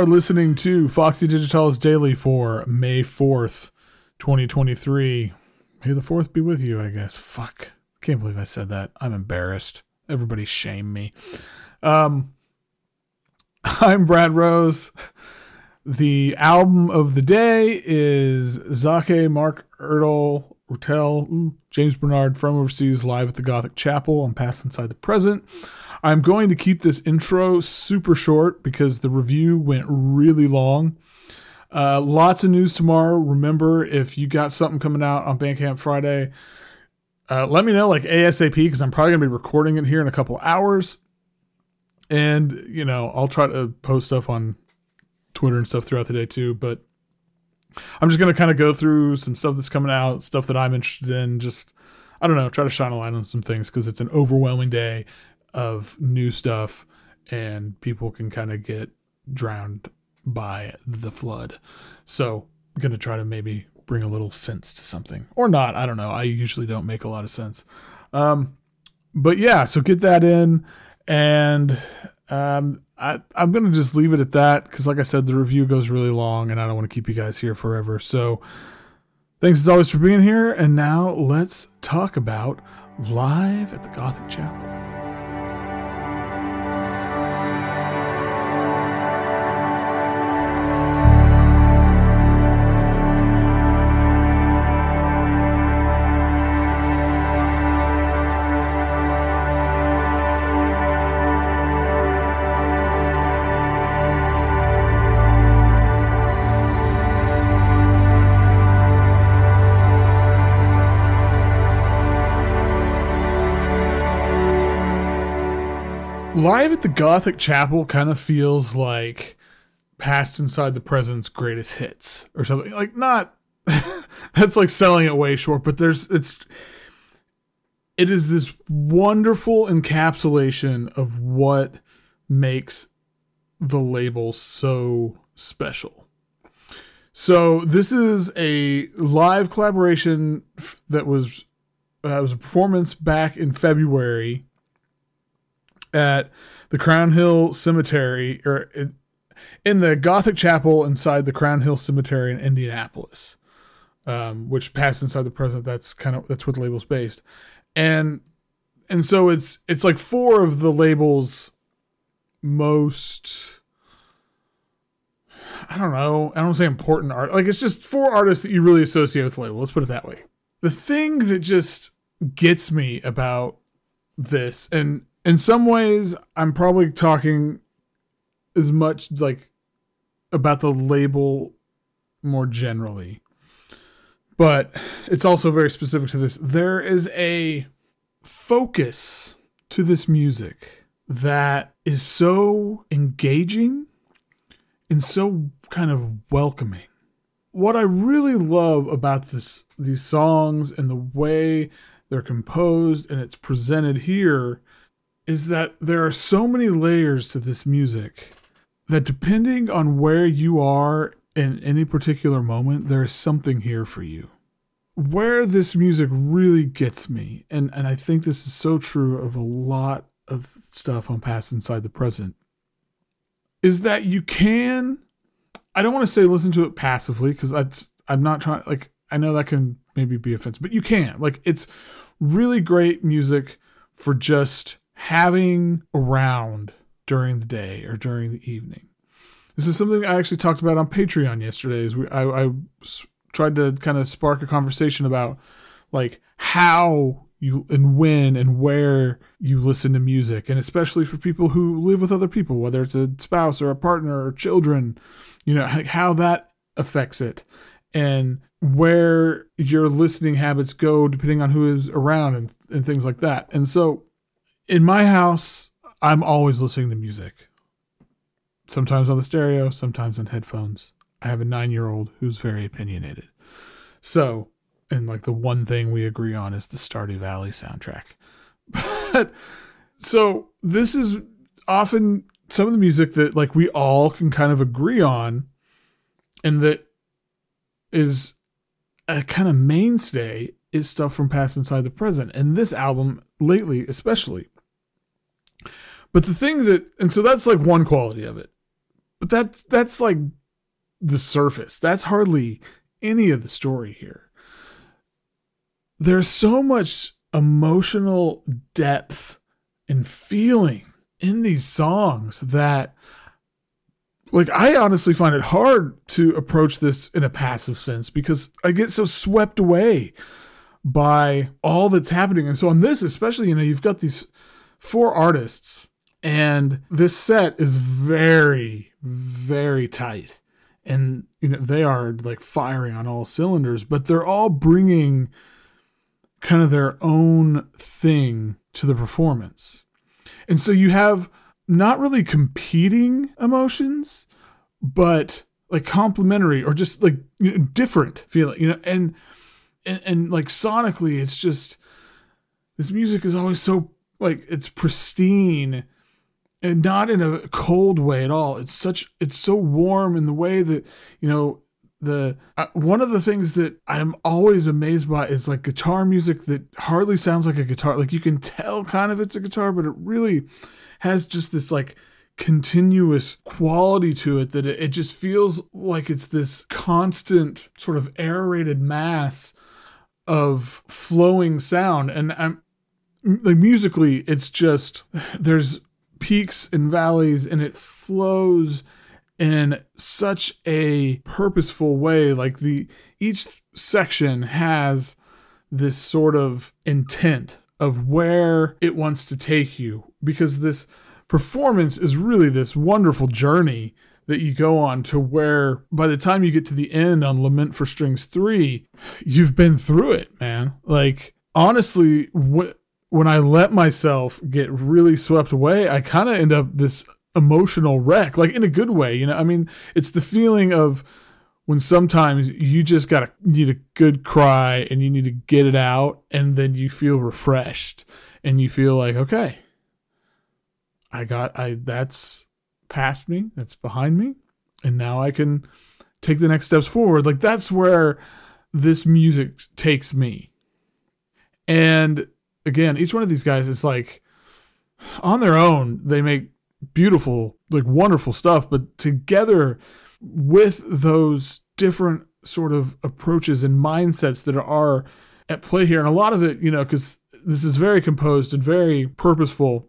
Are listening to Foxy Digitalis Daily for May 4th, 2023. May the 4th be with you, I guess. Fuck. Can't believe I said that. I'm embarrassed. Everybody shame me. Um, I'm Brad Rose. The album of the day is zakè, Marc Ertel, Rutel, James Bernard From Overseas live at the Gothic Chapel on Past Inside the Present. I'm going to keep this intro super short because the review went really long. Uh, lots of news tomorrow. Remember, if you got something coming out on Bandcamp Friday, uh, let me know like ASAP because I'm probably going to be recording it here in a couple hours. And, you know, I'll try to post stuff on Twitter and stuff throughout the day too. But I'm just going to kind of go through some stuff that's coming out, stuff that I'm interested in. Just, I don't know, try to shine a light on some things because it's an overwhelming day of new stuff and people can kind of get drowned by the flood. So, I'm going to try to maybe bring a little sense to something or not. I don't know. I usually don't make a lot of sense. Um, but yeah, so get that in and um, I, I'm going to just leave it at that because, like I said, the review goes really long and I don't want to keep you guys here forever. So, thanks as always for being here. And now let's talk about live at the Gothic Chapel. Live at the Gothic Chapel kind of feels like Past Inside the Present's greatest hits or something. Like not that's like selling it way short, but there's it's it is this wonderful encapsulation of what makes the label so special. So this is a live collaboration that was uh, was a performance back in February at the Crown Hill Cemetery or in the Gothic Chapel inside the Crown Hill Cemetery in Indianapolis, um, which Past Inside the Present. That's kind of that's what the label's based, and and so it's it's like four of the label's most. I don't know. I don't say important art. Like it's just four artists that you really associate with the label. Let's put it that way. The thing that just gets me about this, and in some ways, I'm probably talking as much like about the label more generally, but it's also very specific to this. There is a focus to this music that is so engaging and so kind of welcoming. What I really love about this these songs and the way they're composed and it's presented here is that there are so many layers to this music that depending on where you are in any particular moment, there is something here for you. Where this music really gets me, and, and I think this is so true of a lot of stuff on Past Inside the Present, is that you can, I don't want to say listen to it passively because I'm not trying, like, I know that can maybe be offensive, but you can. Like, it's really great music for just having around during the day or during the evening. This is something I actually talked about on Patreon yesterday. Is we, I, tried to kind of spark a conversation about like how you and when and where you listen to music, and especially for people who live with other people, whether it's a spouse or a partner or children, you know how that affects it, and where your listening habits go depending on who is around and, and things like that. And so in my house, I'm always listening to music. Sometimes on the stereo, sometimes on headphones. I have a nine year old who's very opinionated. So, and like the one thing we agree on is the Stardew Valley soundtrack. But so this is often some of the music that like we all can kind of agree on and that is a kind of mainstay is stuff from Past Inside the Present and this album lately especially but the thing that, and so that's like one quality of it. but that that's like the surface. That's hardly any of the story here. There's so much emotional depth and feeling in these songs that like I honestly find it hard to approach this in a passive sense because I get so swept away by all that's happening. And so on this, especially, you know, you've got these four artists, and this set is very, very tight. And you know, they are like firing on all cylinders, but they're all bringing kind of their own thing to the performance. And so you have not really competing emotions, but like complementary or just like you know, different feeling, you know, and, and and like sonically, it's just this music is always so like it's pristine and not in a cold way at all. It's such it's so warm in the way that you know the uh, one of the things that I'm always amazed by is like guitar music that hardly sounds like a guitar. Like you can tell kind of it's a guitar, but it really has just this like continuous quality to it that it, it just feels like it's this constant sort of aerated mass of flowing sound and I'm like musically it's just there's peaks and valleys and it flows in such a purposeful way like the each section has this sort of intent of where it wants to take you because this performance is really this wonderful journey that you go on to where by the time you get to the end on Lament for Strings 3, you've been through it, man. Like, honestly, wh- when I let myself get really swept away, I kind of end up this emotional wreck, like in a good way. You know, I mean, it's the feeling of when sometimes you just gotta need a good cry and you need to get it out, and then you feel refreshed and you feel like, okay, I got I that's past me, that's behind me, and now I can take the next steps forward. Like that's where this music takes me. And again, each one of these guys is like on their own, they make beautiful, like wonderful stuff, but together with those different sort of approaches and mindsets that are at play here, and a lot of it, you know, because this is very composed and very purposeful.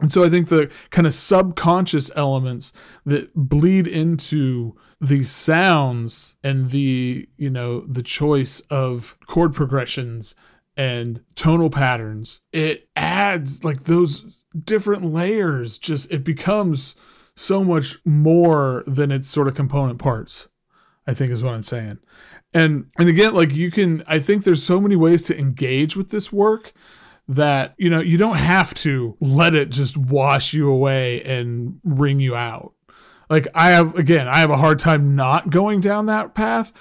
And so I think the kind of subconscious elements that bleed into these sounds and the, you know, the choice of chord progressions and tonal patterns, it adds like those different layers just it becomes so much more than its sort of component parts. I think is what I'm saying. And and again like you can I think there's so many ways to engage with this work that you know you don't have to let it just wash you away and wring you out like i have again i have a hard time not going down that path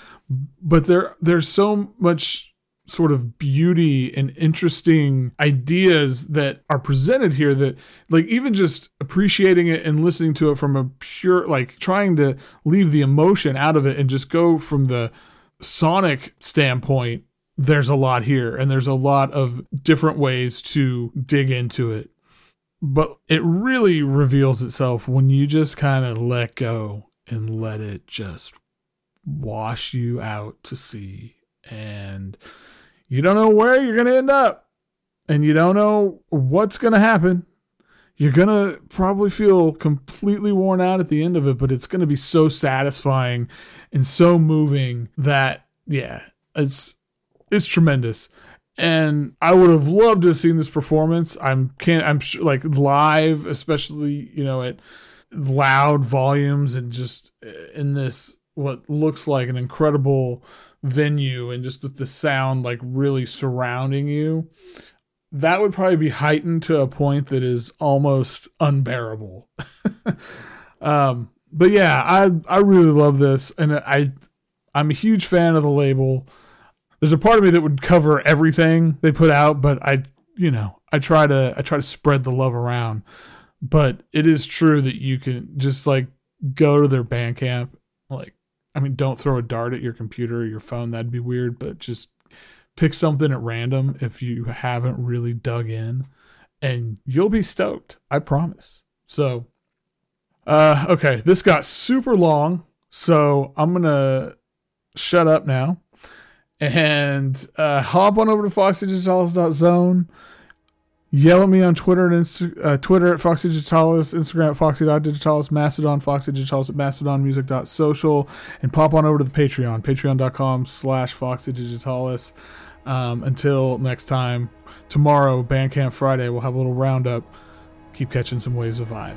but there there's so much sort of beauty and interesting ideas that are presented here that like even just appreciating it and listening to it from a pure like trying to leave the emotion out of it and just go from the sonic standpoint there's a lot here and there's a lot of different ways to dig into it. But it really reveals itself when you just kind of let go and let it just wash you out to sea. And you don't know where you're going to end up. And you don't know what's going to happen. You're going to probably feel completely worn out at the end of it, but it's going to be so satisfying and so moving that, yeah, it's it's tremendous. And I would have loved to have seen this performance. I'm can't I'm sure like live, especially you know at loud volumes and just uh, in this what looks like an incredible venue and just with the sound like really surrounding you that would probably be heightened to a point that is almost unbearable um but yeah i i really love this and i i'm a huge fan of the label there's a part of me that would cover everything they put out, but I, you know, I try to I try to spread the love around. But it is true that you can just like go to their Bandcamp, I mean, don't throw a dart at your computer or your phone. That'd be weird, but just pick something at random if you haven't really dug in and you'll be stoked. I promise. So Uh, okay, this got super long, so I'm gonna shut up now and uh, hop on over to foxydigitalis.zone. Yell at me on Twitter and Insta- uh, Twitter at Foxy Digitalis, Instagram at Foxy.digitalis, Mastodon, Foxy Digitalis at MastodonMusic.social, and pop on over to the Patreon, patreon.com slash Foxy Digitalis. Um, until next time, tomorrow, Bandcamp Friday, we'll have a little roundup. Keep catching some waves of vibe.